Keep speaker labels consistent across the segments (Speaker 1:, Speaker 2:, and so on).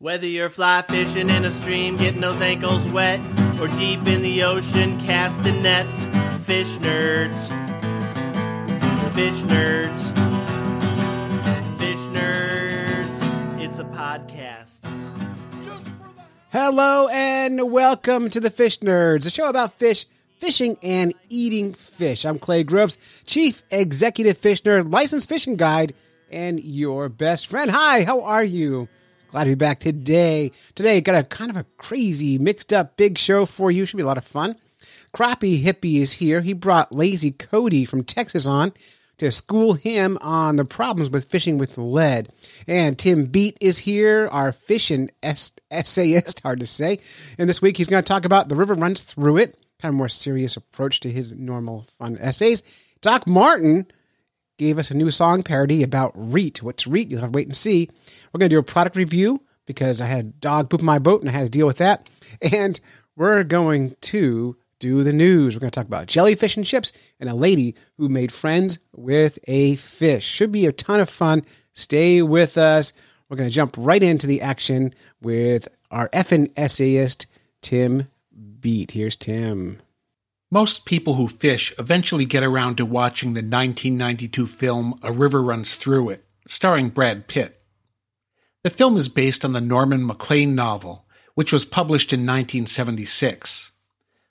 Speaker 1: Whether you're fly fishing in a stream, getting those ankles wet, or deep in the ocean casting nets, fish nerds. Fish nerds. Fish nerds. It's a podcast.
Speaker 2: Hello and welcome to the Fish Nerds, a show about fish, fishing, and eating fish. I'm Clay Groves, Chief Executive Fish Nerd, licensed fishing guide, and your best friend. Hi, how are you? Glad to be back today. Today, got a kind of a crazy, mixed up big show for you. Should be a lot of fun. Crappie Hippie is here. He brought Lazy Cody from Texas on to school him on the problems with fishing with lead. And Tim Bete is here, our fishing es- essayist, hard to say. And this week he's going to talk about The River Runs Through It, kind of more serious approach to his normal fun essays. Doc Martin gave us a new song parody about REIT. What's REIT? You'll have to wait and see. We're going to do a product review because I had dog poop in my boat and I had to deal with that. And we're going to do the news. We're going to talk about jellyfish and chips and a lady who made friends with a fish. Should be a ton of fun. Stay with us. We're going to jump right into the action with our effing essayist, Tim Bete. Here's Tim.
Speaker 3: Most people who fish eventually get around to watching the 1992 film A River Runs Through It, starring Brad Pitt. The film is based on the Norman Maclean novel, which was published in 1976.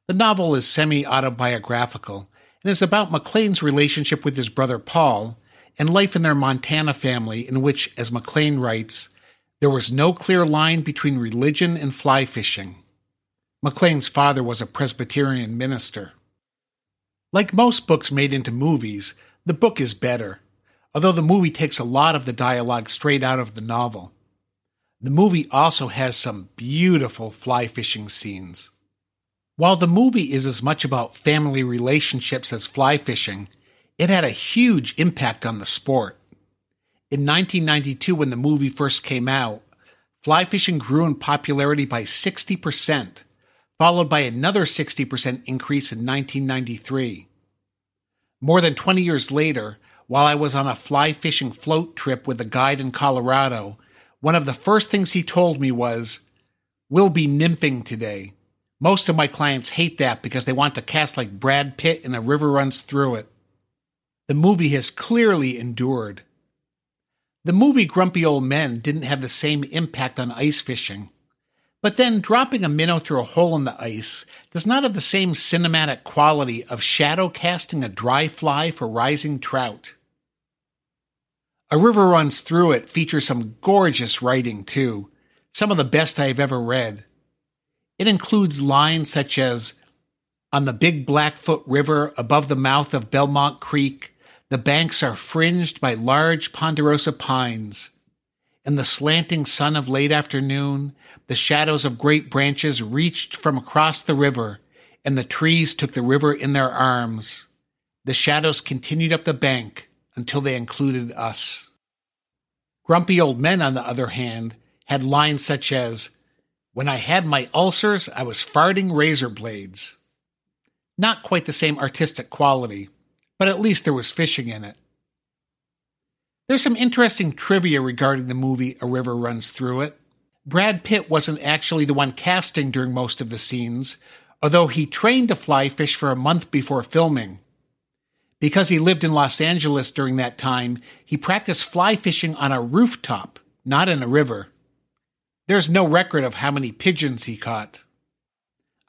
Speaker 3: The novel is semi autobiographical and is about Maclean's relationship with his brother Paul and life in their Montana family, in which, as Maclean writes, there was no clear line between religion and fly fishing. Maclean's father was a Presbyterian minister. Like most books made into movies, the book is better, although the movie takes a lot of the dialogue straight out of the novel. The movie also has some beautiful fly fishing scenes. While the movie is as much about family relationships as fly fishing, it had a huge impact on the sport. In 1992, when the movie first came out, fly fishing grew in popularity by 60%, followed by another 60% increase in 1993. More than 20 years later, while I was on a fly fishing float trip with a guide in Colorado, one of the first things he told me was, We'll be nymphing today. Most of my clients hate that because they want to cast like Brad Pitt and a river runs through it. The movie has clearly endured. The movie Grumpy Old Men didn't have the same impact on ice fishing. But then dropping a minnow through a hole in the ice does not have the same cinematic quality of shadow casting a dry fly for rising trout. A River Runs Through It features some gorgeous writing, too, some of the best I've ever read. It includes lines such as On the Big Blackfoot River above the mouth of Belmont Creek, the banks are fringed by large ponderosa pines. In the slanting sun of late afternoon, the shadows of great branches reached from across the river, and the trees took the river in their arms. The shadows continued up the bank until they included us. Grumpy Old Men, on the other hand, had lines such as, When I had my ulcers, I was farting razor blades. Not quite the same artistic quality, but at least there was fishing in it. There's some interesting trivia regarding the movie A River Runs Through It. Brad Pitt wasn't actually the one casting during most of the scenes, although he trained to fly fish for a month before filming. Because he lived in Los Angeles during that time, he practiced fly fishing on a rooftop, not in a river. There's no record of how many pigeons he caught.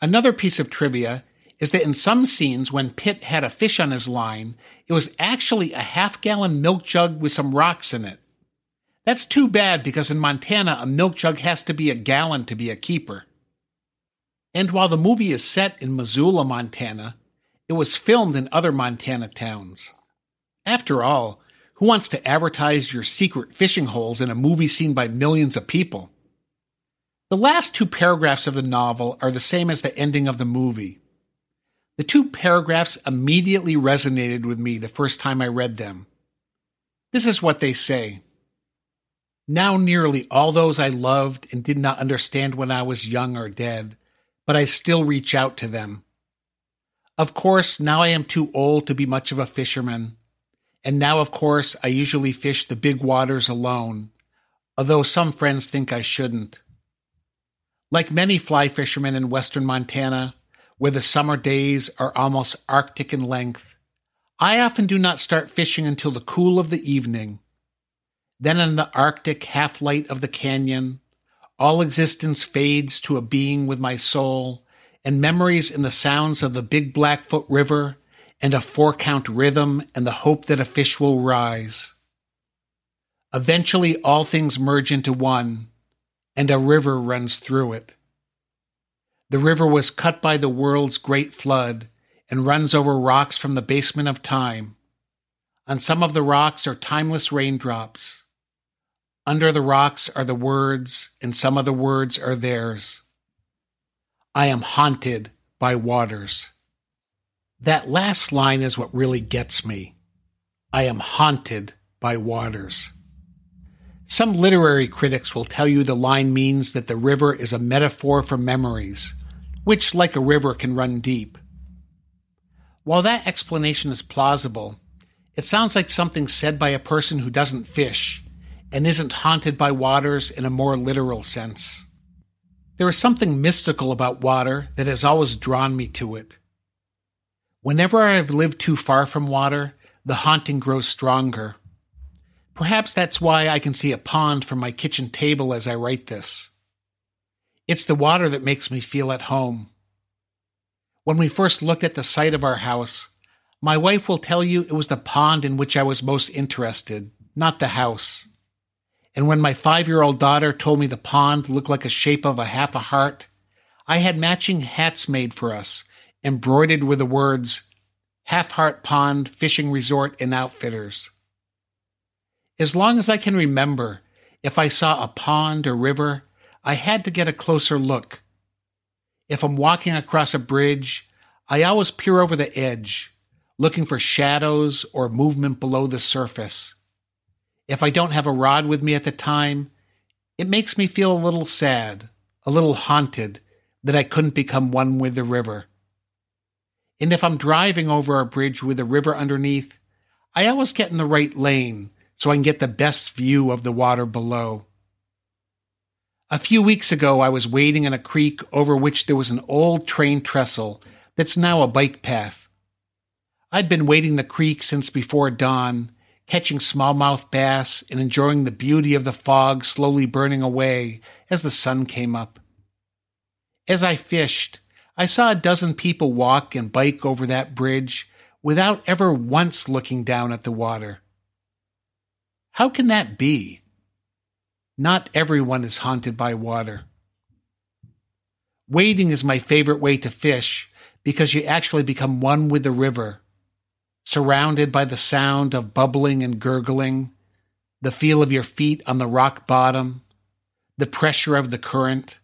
Speaker 3: Another piece of trivia is that in some scenes, when Pitt had a fish on his line, it was actually a half gallon milk jug with some rocks in it. That's too bad because in Montana, a milk jug has to be a gallon to be a keeper. And while the movie is set in Missoula, Montana, it was filmed in other Montana towns. After all, who wants to advertise your secret fishing holes in a movie seen by millions of people? The last two paragraphs of the novel are the same as the ending of the movie. The two paragraphs immediately resonated with me the first time I read them. This is what they say. Now nearly all those I loved and did not understand when I was young are dead, but I still reach out to them. Of course, now I am too old to be much of a fisherman. And now, of course, I usually fish the big waters alone, although some friends think I shouldn't. Like many fly fishermen in western Montana, where the summer days are almost arctic in length, I often do not start fishing until the cool of the evening. Then, in the arctic half light of the canyon, all existence fades to a being with my soul, and memories in the sounds of the Big Blackfoot River, and a four count rhythm, and the hope that a fish will rise. Eventually, all things merge into one, and a river runs through it. The river was cut by the world's great flood and runs over rocks from the basement of time. On some of the rocks are timeless raindrops. Under the rocks are the words, and some of the words are theirs. I am haunted by waters. That last line is what really gets me. I am haunted by waters. Some literary critics will tell you the line means that the river is a metaphor for memories, which, like a river, can run deep. While that explanation is plausible, it sounds like something said by a person who doesn't fish and isn't haunted by waters in a more literal sense. There is something mystical about water that has always drawn me to it. Whenever I have lived too far from water, the haunting grows stronger. Perhaps that's why I can see a pond from my kitchen table as I write this. It's the water that makes me feel at home. When we first looked at the site of our house, my wife will tell you it was the pond in which I was most interested, not the house. And when my five year old daughter told me the pond looked like a shape of a half a heart, I had matching hats made for us, embroidered with the words Half Heart Pond Fishing Resort and Outfitters. As long as I can remember, if I saw a pond or river, I had to get a closer look if I'm walking across a bridge, I always peer over the edge, looking for shadows or movement below the surface. If I don't have a rod with me at the time, it makes me feel a little sad, a little haunted that I couldn't become one with the river. And if I'm driving over a bridge with a river underneath, I always get in the right lane so I can get the best view of the water below. A few weeks ago, I was wading in a creek over which there was an old train trestle that's now a bike path. I'd been wading the creek since before dawn, catching smallmouth bass and enjoying the beauty of the fog slowly burning away as the sun came up. As I fished, I saw a dozen people walk and bike over that bridge without ever once looking down at the water. How can that be? Not everyone is haunted by water. Wading is my favorite way to fish because you actually become one with the river, surrounded by the sound of bubbling and gurgling, the feel of your feet on the rock bottom, the pressure of the current.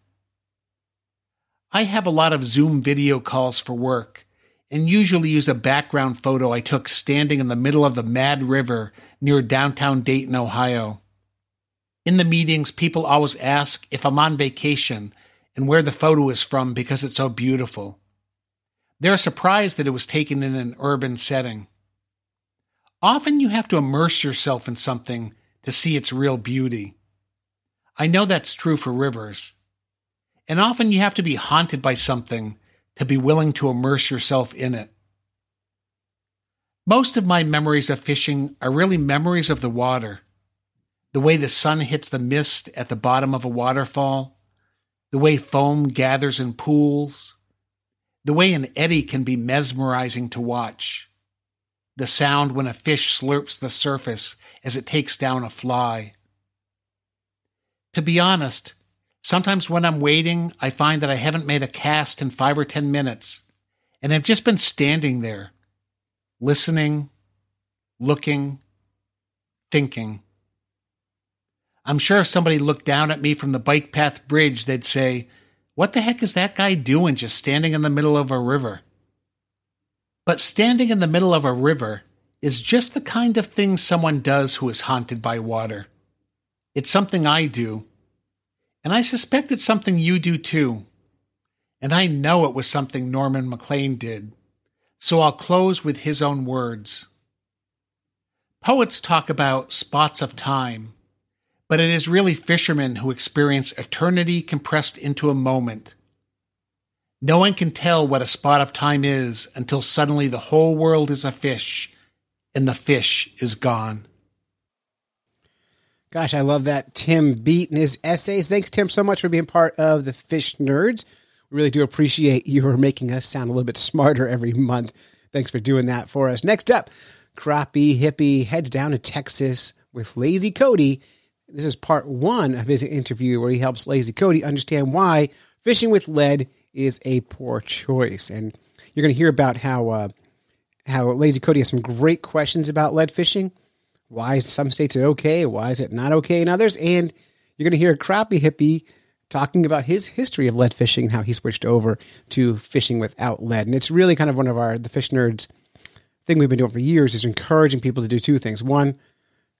Speaker 3: I have a lot of Zoom video calls for work and usually use a background photo I took standing in the middle of the Mad River near downtown Dayton, Ohio. In the meetings, people always ask if I'm on vacation and where the photo is from because it's so beautiful. They're surprised that it was taken in an urban setting. Often you have to immerse yourself in something to see its real beauty. I know that's true for rivers. And often you have to be haunted by something to be willing to immerse yourself in it. Most of my memories of fishing are really memories of the water the way the sun hits the mist at the bottom of a waterfall, the way foam gathers in pools, the way an eddy can be mesmerizing to watch, the sound when a fish slurps the surface as it takes down a fly. To be honest, sometimes when I'm waiting, I find that I haven't made a cast in five or ten minutes, and I've just been standing there, listening, looking, thinking. I'm sure if somebody looked down at me from the bike path bridge, they'd say, What the heck is that guy doing just standing in the middle of a river? But standing in the middle of a river is just the kind of thing someone does who is haunted by water. It's something I do. And I suspect it's something you do too. And I know it was something Norman Maclean did. So I'll close with his own words. Poets talk about spots of time But it is really fishermen who experience eternity compressed into a moment. No one can tell what a spot of time is until suddenly the whole world is a fish and the fish is gone.
Speaker 2: Gosh, I love that Tim Bete in his essays. Thanks, Tim, so much for being part of the Fish Nerds. We really do appreciate you making us sound a little bit smarter every month. Thanks for doing that for us. Next up, Crappie Hippie heads down to Texas with Lazy Cody. This is part one of his interview where he helps Lazy Cody understand why fishing with lead is a poor choice. And you're going to hear about how uh, how Lazy Cody has some great questions about lead fishing why some states it okay? Why is it not okay in others? And you're going to hear a crappie hippie talking about his history of lead fishing and how he switched over to fishing without lead. And it's really kind of one of our the fish nerds thing we've been doing for years is encouraging people to do two things. One,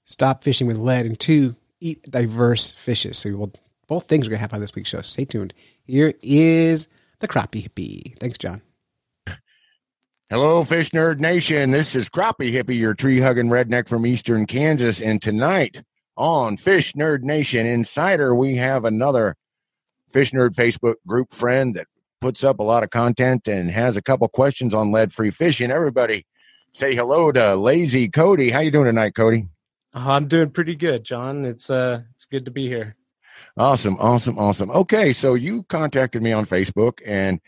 Speaker 2: stop fishing with lead, and two, eat diverse fishes. So we'll, both things are going to happen on this week's show. Stay tuned. Here is the crappie hippie. Thanks, John.
Speaker 4: Hello, Fish Nerd Nation. This is Crappie Hippie, your tree hugging redneck from Eastern Kansas. And tonight on Fish Nerd Nation Insider, we have another Fish Nerd Facebook group friend that puts up a lot of content and has a couple questions on lead free fishing. Everybody say hello to Lazy Cody. How you doing tonight, Cody?
Speaker 5: I'm doing pretty good, John. It's uh it's good to be here.
Speaker 4: Awesome, awesome, awesome. Okay, so you contacted me on Facebook and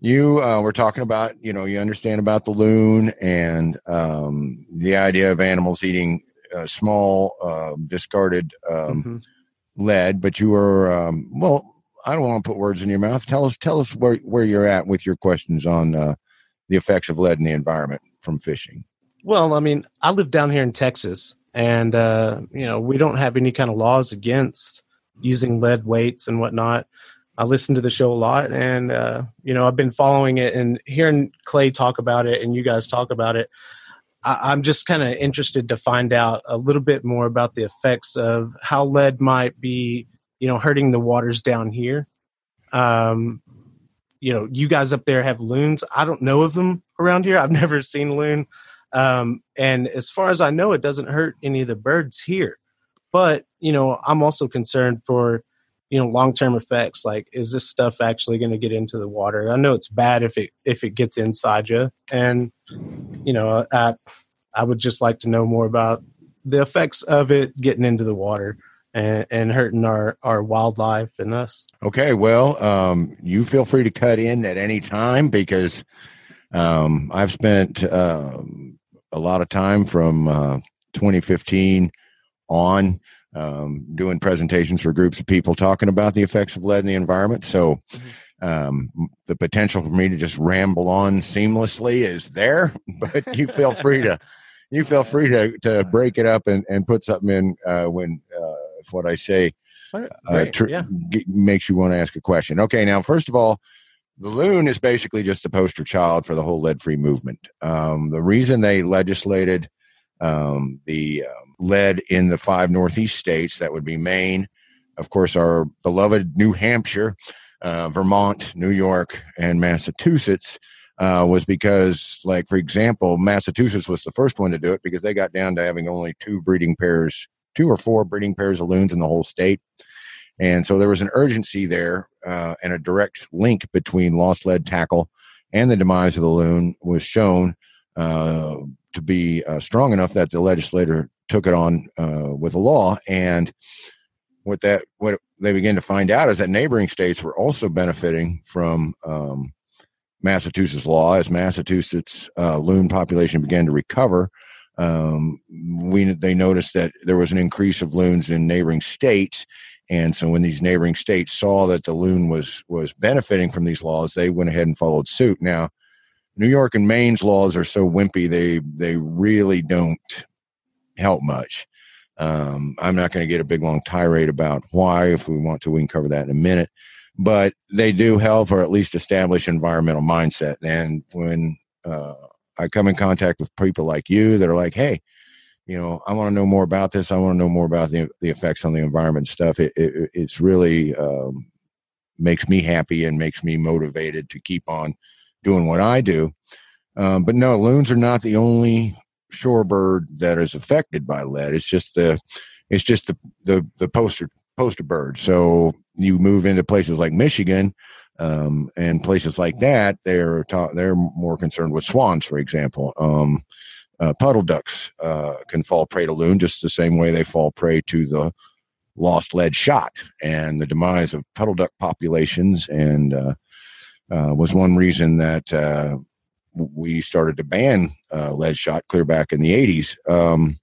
Speaker 4: you uh, were talking about you know you understand about the loon and um, the idea of animals eating uh, small uh, discarded um, mm-hmm. lead but you were um, well i don't want to put words in your mouth tell us tell us where, where you're at with your questions on uh, the effects of lead in the environment from fishing
Speaker 5: well i mean i live down here in texas and uh, you know we don't have any kind of laws against using lead weights and whatnot I listen to the show a lot, and uh, you know I've been following it and hearing Clay talk about it, and you guys talk about it. I, am just kind of interested to find out a little bit more about the effects of how lead might be, you know, hurting the waters down here. Um, you know, you guys up there have loons. I don't know of them around here. I've never seen loon. Um, and as far as I know, it doesn't hurt any of the birds here. But you know, I'm also concerned for you know long term effects. Like is this stuff actually going to get into the water? I know it's bad if it if it gets inside you and you know i i would just like to know more about the effects of it getting into the water and, and hurting our our wildlife and us.
Speaker 4: Okay well um you feel free to cut in at any time because um i've spent um a lot of time from uh 2015 on um, doing presentations for groups of people talking about the effects of lead in the environment. So um, the potential for me to just ramble on seamlessly is there, but you feel free to you feel free to to break it up and, and put something in uh, when uh, if what I say uh, tr- yeah. g- makes you want to ask a question. Okay, now first of all. The loon is basically just a poster child for the whole lead free movement. Um, the reason they legislated um, the um, lead in the five Northeast states. That would be Maine, of course, our beloved New Hampshire, uh, Vermont, New York, and Massachusetts. Uh, was because, like, for example, Massachusetts was the first one to do it because they got down to having only two breeding pairs, two or four breeding pairs of loons in the whole state. And so there was an urgency there uh, and a direct link between lost lead tackle and the demise of the loon was shown to be uh, strong enough that the legislator took it on uh, with a law. And what that what they began to find out is that neighboring states were also benefiting from um, Massachusetts law as Massachusetts uh, loon population began to recover. Um, we they noticed that there was an increase of loons in neighboring states, and so when these neighboring states saw that the loon was was benefiting from these laws, they went ahead and followed suit. Now, New York and Maine's laws are so wimpy; they they really don't help much. Um, I'm not going to get a big long tirade about why. If we want to, we can cover that in a minute. But they do help, or at least establish environmental mindset. And when uh, I come in contact with people like you that are like, "Hey, you know, I want to know more about this. I want to know more about the the effects on the environment stuff." It, it it's really um, makes me happy and makes me motivated to keep on doing what I do. Um, but no, loons are not the only shorebird that is affected by lead. It's just the It's just the the the poster poster bird. So you move into places like Michigan um, and places like that. They're ta- they're more concerned with swans, for example. Um, uh, puddle ducks uh, can fall prey to loon just the same way they fall prey to the lost lead shot and the demise of puddle duck populations and uh, uh, was one reason that uh, we started to ban uh, lead shot clear back in the 80s um,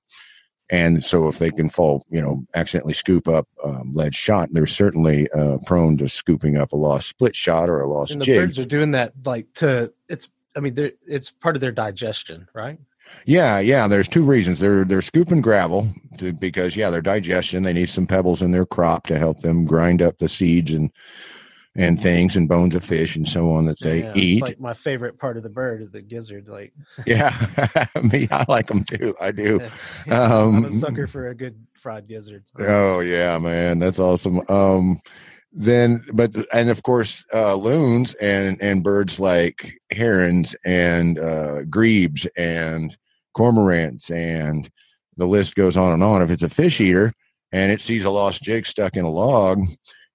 Speaker 4: and so if they can fall you know accidentally scoop up um, lead shot they're certainly uh, prone to scooping up a lost split shot or a lost
Speaker 5: And the
Speaker 4: jig
Speaker 5: birds are doing that like to it's. I mean, they're- it's part of their digestion, right?
Speaker 4: Yeah, yeah. There's two reasons. They're they're scooping gravel to, because yeah, their digestion. They need some pebbles in their crop to help them grind up the seeds and and things and bones of fish and so on that they
Speaker 5: Yeah,
Speaker 4: eat.
Speaker 5: Like my favorite part of the bird is the gizzard. Like,
Speaker 4: yeah, me, I like them too. I do. Um,
Speaker 5: I'm a sucker for a good fried gizzard.
Speaker 4: Oh yeah, man, that's awesome. Um, then, but and of course, uh, loons and and birds like herons and uh, grebes and cormorants and the list goes on and on. If it's a fish eater and it sees a lost jig stuck in a log,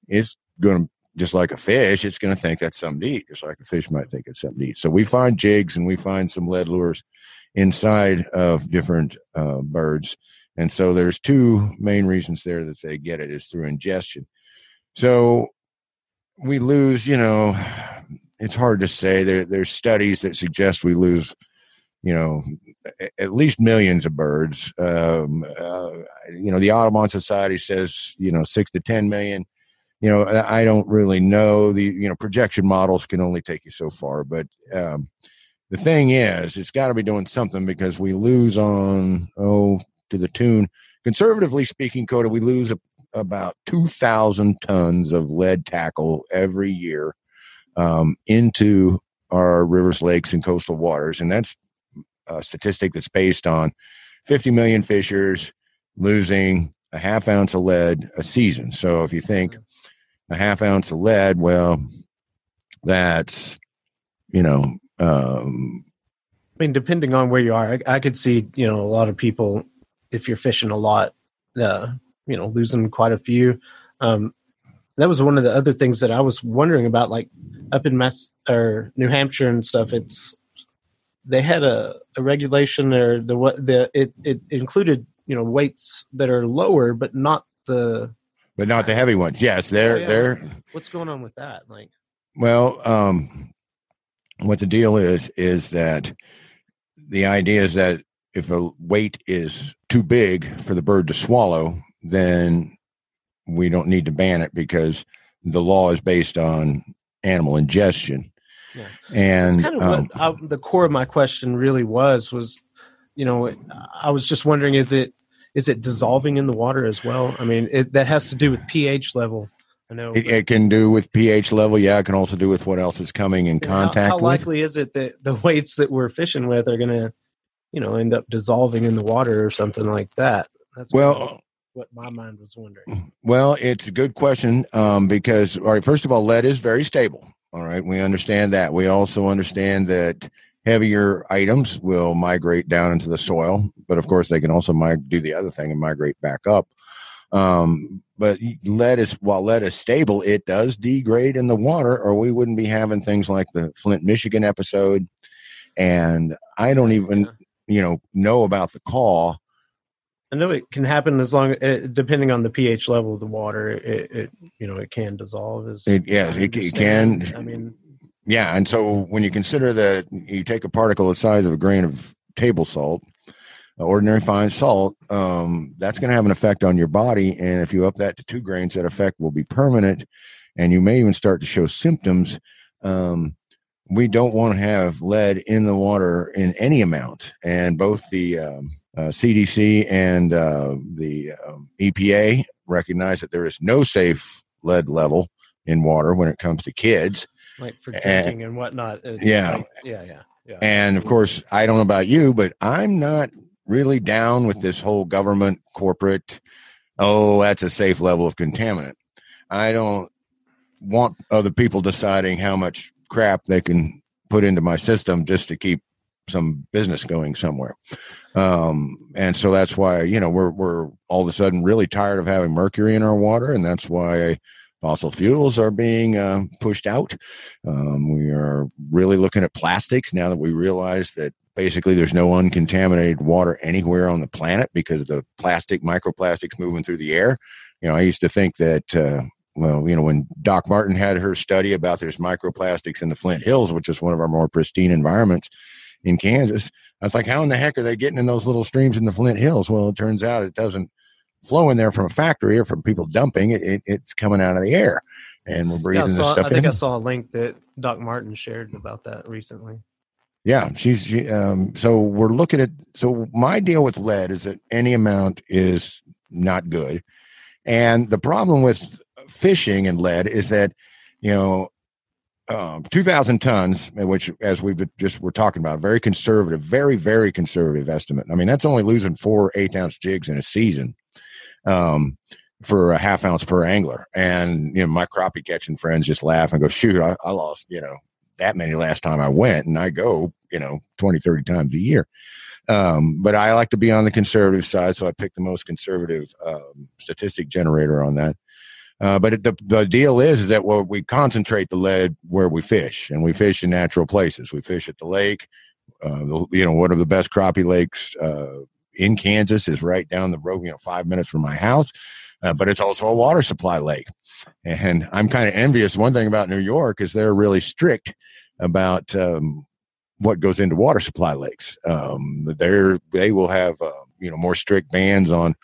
Speaker 4: it's going to just like a fish, it's going to think that's something to eat, just like a fish might think it's something to eat. So we find jigs and we find some lead lures inside of different uh, birds. And so there's two main reasons there that they get it is through ingestion. So we lose, you know, it's hard to say. There there's studies that suggest we lose, you know, at least millions of birds. Um, uh, you know, the Audubon Society says, you know, six to ten million. You know, I don't really know. The you know projection models can only take you so far, but um, the thing is, it's got to be doing something because we lose on oh to the tune, conservatively speaking, Cody, we lose a, about two thousand tons of lead tackle every year um, into our rivers, lakes, and coastal waters, and that's a statistic that's based on fifty million fishers losing a half ounce of lead a season. So if you think a half ounce of lead, well, that's you know um,
Speaker 5: I mean, depending on where you are, I, I could see you know a lot of people if you're fishing a lot, uh, you know, losing quite a few. Um, that was one of the other things that I was wondering about, like up in Mass or New Hampshire and stuff. It's they had a, a regulation there. The what the it it included you know weights that are lower, but not the
Speaker 4: but not the heavy ones. Yes, they're
Speaker 5: Oh, yeah.
Speaker 4: they're
Speaker 5: what's going on with that. Like,
Speaker 4: Well, um, what the deal is is that the idea is that if a weight is too big for the bird to swallow, then we don't need to ban it because the law is based on animal ingestion.
Speaker 5: Yeah.
Speaker 4: And
Speaker 5: That's kind of
Speaker 4: um,
Speaker 5: what I, the core of my question really was was you know i was just wondering is it is it dissolving in the water as well i mean it, that has to do with ph level i know
Speaker 4: it, it can do with pH level. Yeah, it can also do with what else is coming in
Speaker 5: how-
Speaker 4: contact
Speaker 5: how,
Speaker 4: with.
Speaker 5: likely is it that the weights that we're fishing with are going to you know end up dissolving in the water or something like that that's
Speaker 4: Well,
Speaker 5: what, what my mind was wondering
Speaker 4: Well, it's a good question um, because, all right, first of all, lead is very stable. All right, we understand that. We also understand that heavier items will migrate down into the soil, but of course, they can also mig- do the other thing and migrate back up. Um, but lead is while lead is stable, it does degrade in the water, or we wouldn't be having things like the Flint, Michigan episode. And I don't even, you know, know about the call.
Speaker 5: i know it can happen as long uh, depending on the ph level of the water it, it you know it can dissolve as
Speaker 4: It, yes,
Speaker 5: I
Speaker 4: it, it can.
Speaker 5: i mean
Speaker 4: Yeah, and so when you consider that you take a particle the size of a grain of table salt, uh, ordinary fine salt, um, that's going to have an effect on your body. And if you up that to two grains, that effect will be permanent, and you may even start to show symptoms. Um, we don't want to have lead in the water in any amount, and both the um, uh, CDC and uh, the um, EPA recognize that there is no safe lead level in water when it comes to kids.
Speaker 5: Like for drinking and whatnot. uh,
Speaker 4: Yeah.
Speaker 5: like- yeah, yeah, yeah.
Speaker 4: And of course, I don't know about you, but I'm not really down with this whole government corporate. Oh, that's a safe level of contaminant. I don't want other people deciding how much crap they can put into my system just to keep some business going somewhere. Um, and so that's why you know we're we're all of a sudden really tired of having mercury in our water, and that's why fossil fuels are being uh, pushed out. Um, we are really looking at plastics now that we realize that basically there's no uncontaminated water anywhere on the planet because of the plastic microplastics moving through the air. You know, I used to think that. Uh, well, you know, when Doc Martin had her study about there's microplastics in the Flint Hills, which is one of our more pristine environments in Kansas, I was like, how in the heck are they getting in those little streams in the Flint Hills? Well, it turns out it doesn't flow in there from a factory or from people dumping. It, it it's coming out of the air, and we're breathing
Speaker 5: Yeah, I
Speaker 4: this stuff
Speaker 5: I think
Speaker 4: in.
Speaker 5: I saw a link that Doc Martin shared about that recently.
Speaker 4: Yeah, she's she, um, so we're looking at so my deal with lead is that any amount is not good, and the problem with fishing and lead is that you know um, 2,000 tons, which as we've just we're talking about, very conservative, very very conservative estimate. I mean that's only losing four eighth ounce jigs in a season. Um, for a half ounce per angler. And, you know, my crappie catching friends just laugh and go, shoot, I, I lost, you know, that many last time I went. And I go, you know, 20, 30 times a year. Um, but I like to be on the conservative side. So I picked the most conservative um, statistic generator on that. Uh, but it, the, the deal is, is that well, we concentrate the lead where we fish and we fish in natural places. We fish at the lake. Uh, the, you know, one of the best crappie lakes uh, in Kansas is right down the road, you know, five minutes from my house uh, but it's also a water supply lake. And I'm kind of envious. One thing about New York is they're really strict about um, what goes into water supply lakes. Um, they're they will have uh, you know more strict bans on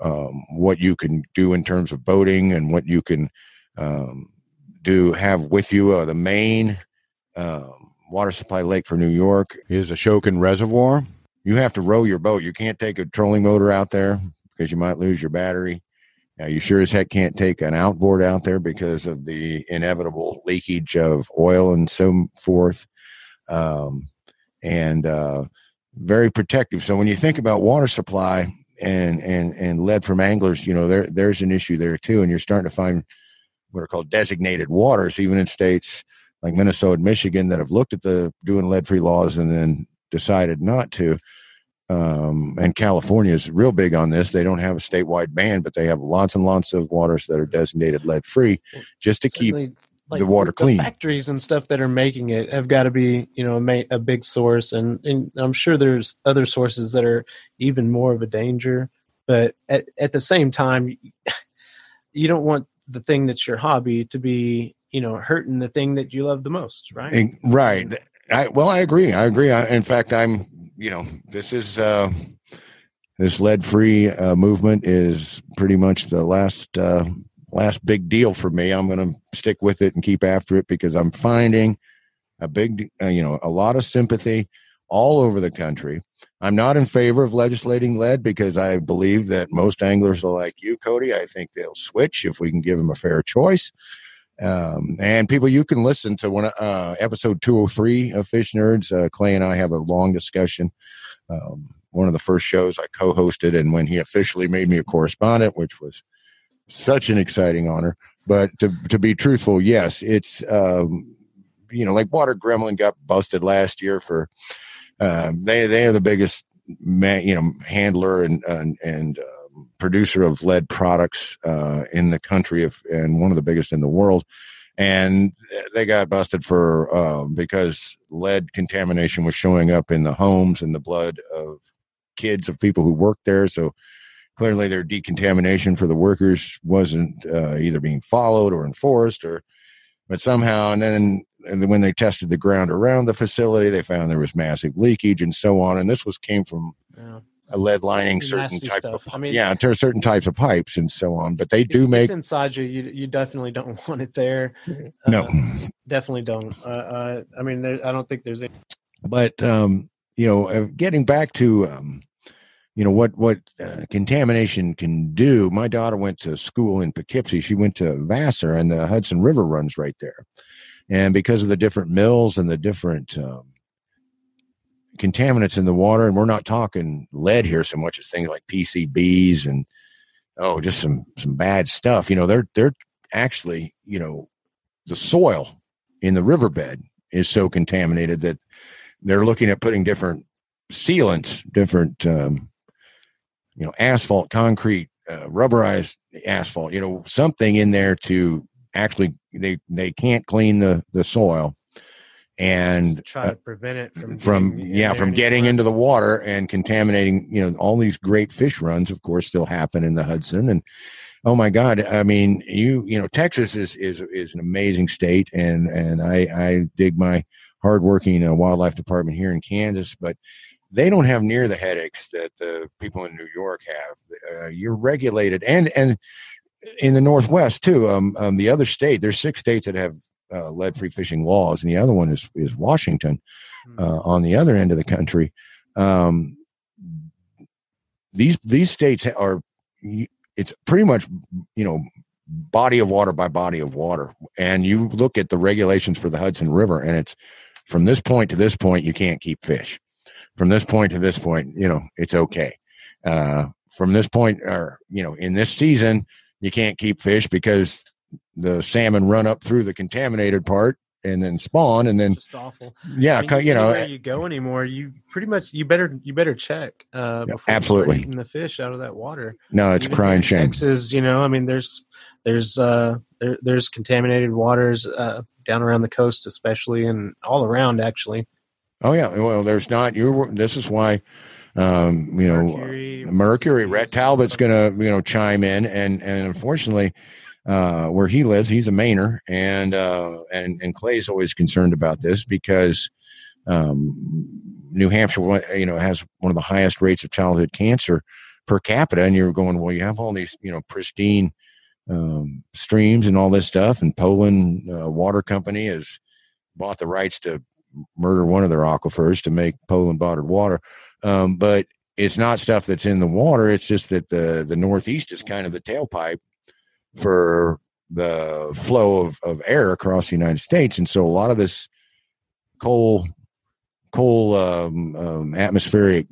Speaker 4: um, what you can do in terms of boating and what you can um, do have with you. Uh, the main um, water supply lake for New York is Ashokan Reservoir. You have to row your boat. You can't take a trolling motor out there because you might lose your battery. Now, you sure as heck can't take an outboard out there because of the inevitable leakage of oil and so forth. Um, and uh, very protective. So when you think about water supply and and and lead from anglers, you know there there's an issue there too. And you're starting to find what are called designated waters, even in states like Minnesota and Michigan that have looked at the doing lead free laws and then decided not to um, and California is real big on this. They don't have a statewide ban, but they have lots and lots of waters that are designated lead free, just to keep.
Speaker 5: Certainly,
Speaker 4: the water clean.
Speaker 5: factories and stuff that are making it have got to be, you know, a, a big source, and, and I'm sure there's other sources that are even more of a danger. But at at the same time, you don't want the thing that's your hobby to be, you know, hurting the thing that you love the most, right?
Speaker 4: Eh, Right. I, well, I agree. I agree. I, in fact, I'm. You know, this is uh, this lead free uh, movement is pretty much the last uh, last big deal for me. I'm going to stick with it and keep after it because I'm finding a big, uh, you know, a lot of sympathy all over the country. I'm not in favor of legislating lead because I believe that most anglers are like you, Cody. I think they'll switch if we can give them a fair choice. Um, and people, you can listen to one uh, episode 203 of Fish Nerds. Uh, Clay and I have a long discussion. Um, one of the first shows I co-hosted, and when he officially made me a correspondent, which was such an exciting honor. But to to be truthful, yes, it's um, you know like Water Gremlin got busted last year for um, they they are the biggest man, you know handler and and and um, producer of lead products uh, in the country of and one of the biggest in the world. And they got busted for uh, because lead contamination was showing up in the homes and the blood of kids of people who worked there. So clearly their decontamination for the workers wasn't uh, either being followed or enforced or but somehow and then when they tested the ground around the facility they found there was massive leakage and so on and this was came from
Speaker 5: Yeah.
Speaker 4: Lead lining certain type
Speaker 5: stuff.
Speaker 4: of
Speaker 5: I mean-
Speaker 4: yeah to certain types of pipes and so on but they do make
Speaker 5: inside you. You you definitely don't want it there.
Speaker 4: no
Speaker 5: Uh, definitely don't. Uh, uh, I mean, there, I don't think there's any.
Speaker 4: but um, you know, uh, getting back to um, you know what what uh, contamination can do. My daughter went to school in Poughkeepsie. She went to Vassar, and the Hudson River runs right there. And because of the different mills and the different um, contaminants in the water, and we're not talking lead here so much as things like PCBs and oh, just some some bad stuff. You know, they're they're actually you know the soil in the riverbed is so contaminated that they're looking at putting different sealants, different um, you know asphalt, concrete, uh, rubberized asphalt, you know something in there to actually they they can't clean the the soil and
Speaker 5: try to prevent it from
Speaker 4: uh, from
Speaker 5: getting
Speaker 4: yeah from getting into the water and contaminating you know all these great fish runs of course still happen in the hudson. And oh my god i mean you you know texas is is is an amazing state and and i i dig my hardworking uh, wildlife department here in kansas but they don't have near the headaches that the people in new york have. Uh, you're regulated and and in the northwest too um, um the other state there's six states that have uh, lead-free fishing laws, and the other one is is Washington
Speaker 5: Hmm.
Speaker 4: uh, on the other end of the country. Um, these these states are it's pretty much you know body of water by body of water, and you look at the regulations for the Hudson River, and it's from this point to this point you can't keep fish. From this point to this point, you know it's okay. Uh, from this point, or you know, in this season, you can't keep fish because the salmon run up through the contaminated part and then spawn and then
Speaker 5: just awful.
Speaker 4: yeah
Speaker 5: I mean,
Speaker 4: you know
Speaker 5: you go anymore, you pretty much you better you better check uh,
Speaker 4: Yeah,
Speaker 5: before you start
Speaker 4: absolutely.
Speaker 5: eating the fish out of that water.
Speaker 4: no it's
Speaker 5: Even
Speaker 4: crying shame
Speaker 5: Texas, you know, I mean, there's there's uh there, there's contaminated waters uh, down around the coast, especially, and all around actually.
Speaker 4: oh yeah well there's not You're this is why um you know
Speaker 5: Mercury,
Speaker 4: mercury Rhett talbot's gonna you know chime in and and unfortunately uh where he lives. He's a mainer and uh and and clay's always concerned about this because um new hampshire you know has one of the highest rates of childhood cancer per capita and you're going well you have all these you know pristine um, streams and all this stuff and poland uh, water company has bought the rights to murder one of their aquifers to make poland bottled water. Um, but it's not stuff that's in the water. It's just that the the northeast is kind of the tailpipe for the flow of, of air across the united states. And so a lot of this coal coal um, um, atmospheric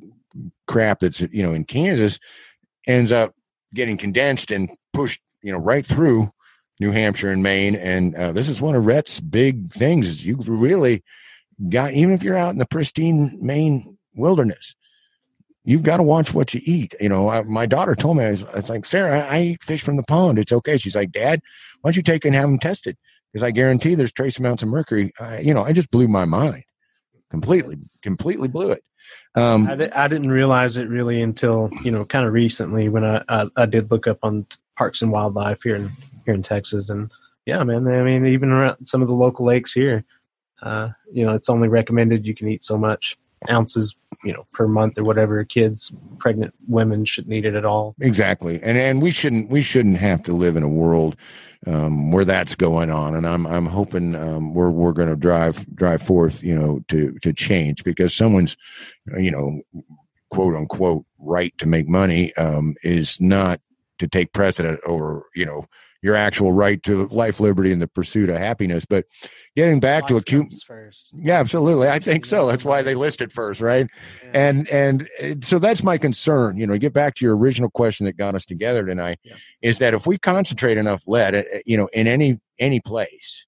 Speaker 4: crap that's you know in Kansas ends up getting condensed and pushed you know right through New Hampshire and Maine. And uh, this is one of Rhett's big things is you really got even if you're out in the pristine Maine wilderness you've got to watch what you eat you know I, my daughter told me I was, I was like Sarah I, eat fish from the pond it's okay. She's like dad why don't you take and have them tested? Because I guarantee there's trace amounts of mercury I, you know I just blew my mind. Completely completely blew it. Um
Speaker 5: I, I didn't realize it really until you know kind of recently when I, I I did look up on parks and wildlife here in here in Texas and yeah man I mean even around some of the local lakes here uh, you know it's only recommended you can eat so much ounces you know per month or whatever kids pregnant women shouldn't eat it at all.
Speaker 4: Exactly. And and we shouldn't we shouldn't have to live in a world um, where that's going on. And i'm i'm hoping um, we're we're going to drive drive forth you know to to change. Because someone's you know quote unquote right to make money um, is not to take precedent over you know your actual right to life liberty and the pursuit of happiness. But getting back to
Speaker 5: Life
Speaker 4: acute
Speaker 5: first.
Speaker 4: Yeah absolutely. I think so. That's why they listed first right?
Speaker 5: Yeah.
Speaker 4: and and uh, so that's my concern you know get back to your original question that got us together tonight
Speaker 5: Yeah.
Speaker 4: is that if we concentrate enough lead uh, you know in any any place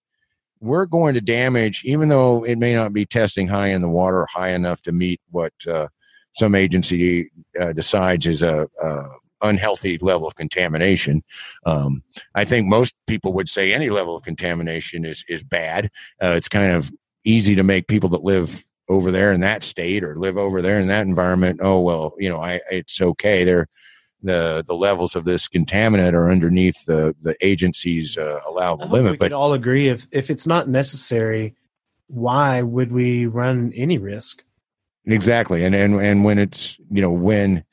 Speaker 4: we're going to damage even though it may not be testing high in the water high enough to meet what uh, some agency uh, decides is a, a unhealthy level of contamination. Um, i think most people would say any level of contamination is is bad. Uh, it's kind of easy to make people that live over there in that state or live over there in that environment oh well you know i it's okay. They're the the levels of this contaminant are underneath the the agency's uh, allowable
Speaker 5: hope we
Speaker 4: limit but
Speaker 5: could all agree if if it's not necessary why would we run any risk?
Speaker 4: Exactly. And and and when it's you know when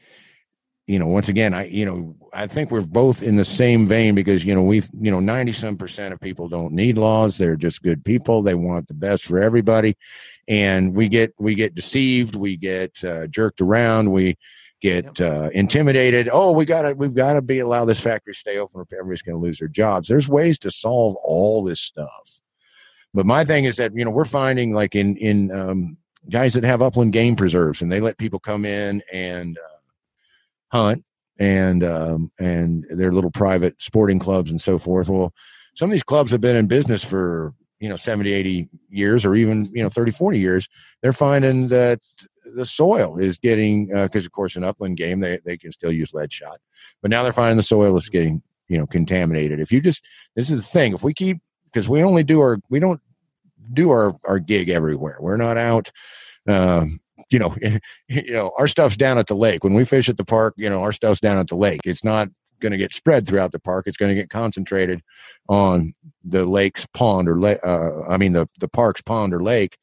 Speaker 4: you know once again i you know i think we're both in the same vein because you know we you know 90 some percent of people don't need laws. They're just good people. They want the best for everybody. And we get we get deceived. We get uh, jerked around. We get uh, intimidated. Oh we gotta we've got to be allow this factory to stay open or everybody's going to lose their jobs. There's ways to solve all this stuff. But my thing is that you know we're finding like in in um, guys that have upland game preserves and they let people come in and uh, hunt and um, and their little private sporting clubs and so forth. Well, some of these clubs have been in business for you know 70 80 years or even you know 30 40 years. They're finding that the soil is getting because of course in upland game they, they can still use lead shot but now they're finding the soil is getting you know contaminated. If you just this is the thing if we keep because we only do our we don't do our our gig everywhere. We're not out um you know you know our stuff's down at the lake. When we fish at the park you know our stuff's down at the lake. It's not going to get spread throughout the park. It's going to get concentrated on the lake's pond or lake uh, i mean the the park's pond or lake.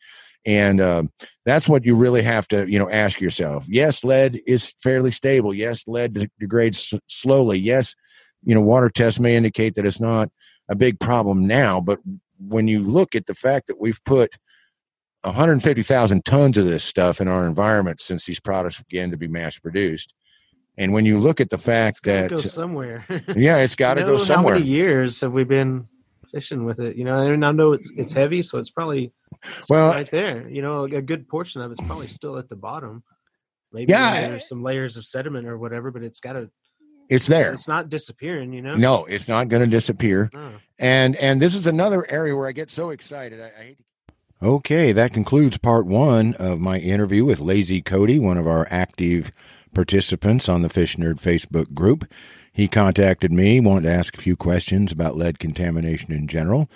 Speaker 4: And uh, that's what you really have to you know ask yourself. Yes lead is fairly stable. Yes lead degrades s- slowly. Yes you know water tests may indicate that it's not a big problem now but when you look at the fact that we've put 150,000 tons of this stuff in our environment since these products began to be mass produced and when you look at the fact
Speaker 5: Gotta
Speaker 4: that
Speaker 5: go somewhere.
Speaker 4: yeah it's got to
Speaker 5: You
Speaker 4: go somewhere
Speaker 5: How many years have we been fishing with it? You know, and I know it's it's heavy, so it's probably
Speaker 4: Well-
Speaker 5: right there. You know, a good portion of it's probably still at the bottom. Maybe
Speaker 4: Yeah.
Speaker 5: there's some layers of sediment or whatever, but it's got to.
Speaker 4: it's there
Speaker 5: It's not disappearing. You know.
Speaker 4: no it's not going to disappear
Speaker 5: No.
Speaker 4: and and this is another area where I get so excited. I, I hate to... Okay, that concludes part one of my interview with Lazy Cody, one of our active participants on the Fish Nerd Facebook group. He contacted me, wanted to ask a few questions about lead contamination in general,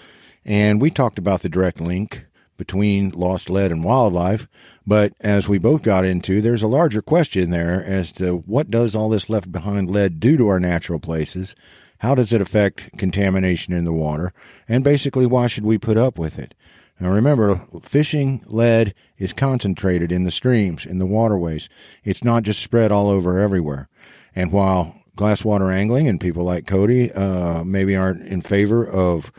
Speaker 4: and we talked about the direct link between lost lead and wildlife. But as we both got into, there's a larger question there as to what does all this left behind lead do to our natural places? How does it affect contamination in the water? And basically, why should we put up with it? Now remember, fishing lead is concentrated in the streams, in the waterways. It's not just spread all over everywhere. And while glasswater angling and people like Cody uh, maybe aren't in favor of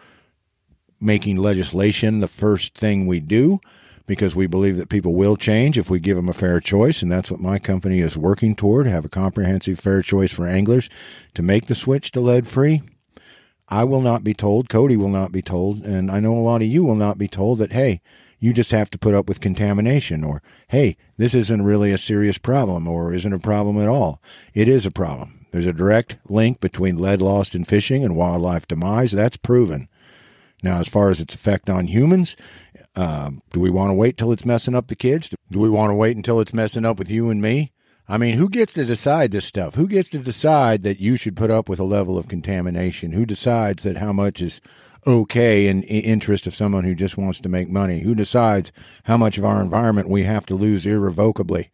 Speaker 4: making legislation the first thing we do, because we believe that people will change if we give them a fair choice, and that's what my company is working toward: have a comprehensive fair choice for anglers to make the switch to lead free. I will not be told, Cody will not be told, and I know a lot of you will not be told that, hey, you just have to put up with contamination, or hey, this isn't really a serious problem, or isn't a problem at all. It is a problem. There's a direct link between lead lost in fishing and wildlife demise. That's proven. Now, as far as its effect on humans, um, do we want to wait till it's messing up the kids? Do we want to wait until it's messing up with you and me? I mean, who gets to decide this stuff? Who gets to decide that you should put up with a level of contamination? Who decides that how much is okay in interest of someone who just wants to make money? Who decides how much of our environment we have to lose irrevocably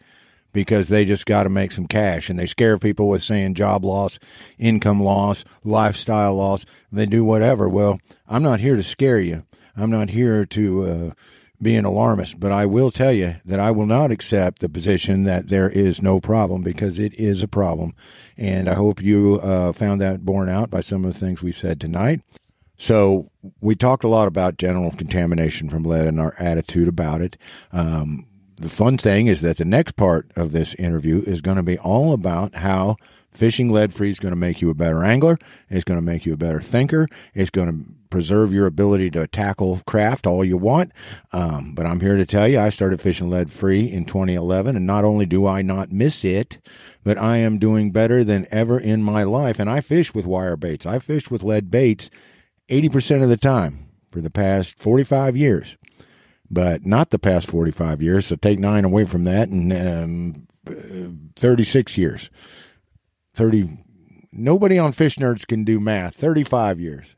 Speaker 4: because they just got to make some cash and they scare people with saying job loss, income loss, lifestyle loss. They do whatever. Well, I'm not here to scare you. I'm not here to uh, be an alarmist, but I will tell you that I will not accept the position that there is no problem because it is a problem. And I hope you uh, found that borne out by some of the things we said tonight. So we talked a lot about general contamination from lead and our attitude about it. Um, the fun thing is that the next part of this interview is going to be all about how fishing lead free is going to make you a better angler. It's going to make you a better thinker. It's going to preserve your ability to tackle craft all you want. Um, but I'm here to tell you, I started fishing lead free in 2011, and not only do I not miss it, but I am doing better than ever in my life. And I fish with wire baits. I fished with lead baits 80% of the time for the past 45 years but not the past 45 years. So take nine away from that, and um, uh, 36 years. 30. Nobody on Fish Nerds can do math. 35 years.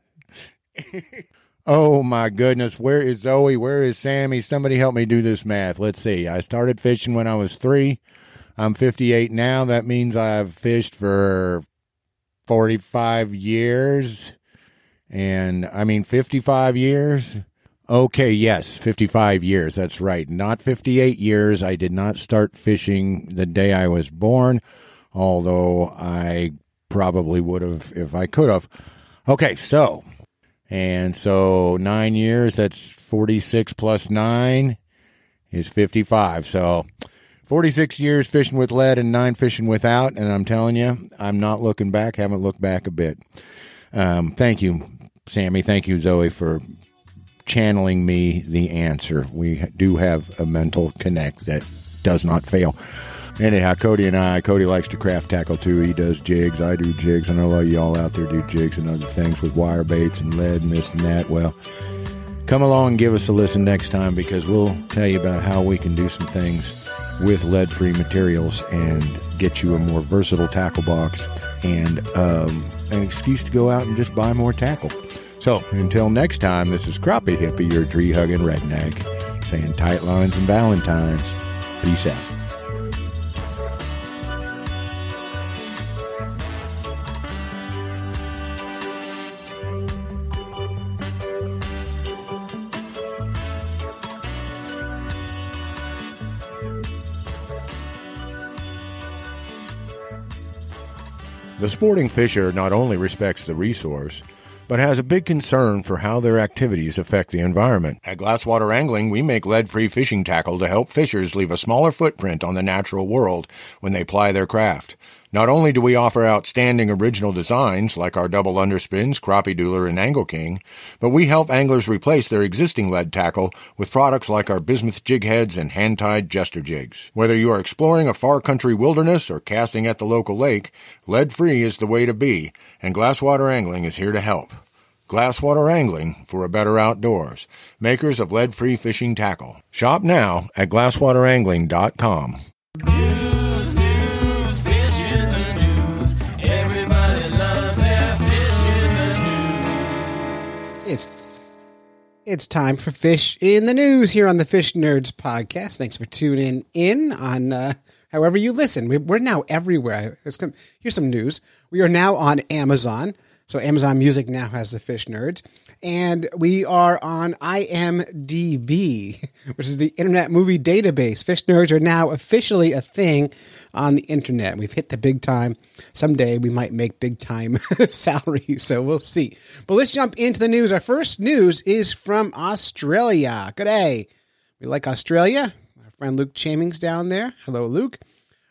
Speaker 4: Oh my goodness. Where is Zoe? Where is Sammy? Somebody help me do this math. Let's see. I started fishing when I was three. I'm 58 now. That means I've fished for 45 years. And I mean, 55 years. Okay, yes, 55 years. That's right. Not 58 years. I did not start fishing the day I was born, although I probably would have if I could have. Okay, so, and so nine years, that's 46 plus nine is 55. So, 46 years fishing with lead and nine fishing without. And I'm telling you, I'm not looking back, haven't looked back a bit. Um, thank you, Sammy. Thank you, Zoe, for channeling me the answer. We do have a mental connect that does not fail. Anyhow, Cody and I, Cody likes to craft tackle too. He does jigs. I do jigs. I know a lot of y'all out there do jigs and other things with wire baits and lead and this and that. Well, Come along and give us a listen next time because we'll tell you about how we can do some things with lead free materials and get you a more versatile tackle box and um, an excuse to go out and just buy more tackle. So until next time, this is Crappie Hippie, your tree hugging redneck, saying tight lines and Valentines. Peace out. The sporting fisher not only respects the resource, but has a big concern for how their activities affect the environment. At Glasswater Angling, we make lead free fishing tackle to help fishers leave a smaller footprint on the natural world when they ply their craft. Not only do we offer outstanding original designs like our double underspins, crappie doodler, and angle king, but we help anglers replace their existing lead tackle with products like our bismuth jig heads and hand-tied jester jigs. Whether you are exploring a far country wilderness or casting at the local lake, lead-free is the way to be, and Glasswater Angling is here to help. Glasswater Angling for a better outdoors. Makers of lead-free fishing tackle. Shop now at glasswaterangling.com.
Speaker 2: It's it's time for Fish in the News here on the Fish Nerds podcast. Thanks for tuning in on uh, however you listen. We, we're now everywhere. Come- here's some news. We are now on Amazon. So Amazon Music now has the Fish Nerds. And we are on IMDb, which is the Internet Movie Database. Fish Nerds are now officially a thing on the internet. We've hit the big time. Someday we might make big time salary, so we'll see. But let's jump into the news. Our first news is from Australia. Good day. We like Australia. Our friend Luke Chamings down there. Hello, Luke.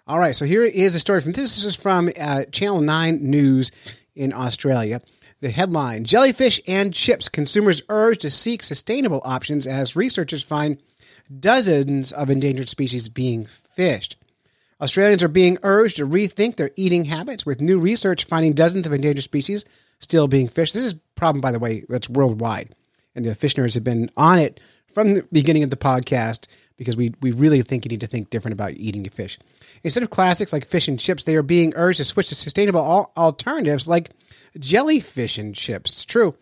Speaker 2: All right, so here is a story from this is from uh, Channel 9 News in Australia. The headline Jellyfish and chips. Consumers urged to seek sustainable options as researchers find dozens of endangered species being fished. Australians are being urged to rethink their eating habits with new research finding dozens of endangered species still being fished. This is a problem, by the way, that's worldwide. And the fish nerds have been on it from the beginning of the podcast because we, we really think you need to think different about eating your fish. Instead of classics like fish and chips, they are being urged to switch to sustainable al- alternatives like jellyfish and chips. It's true.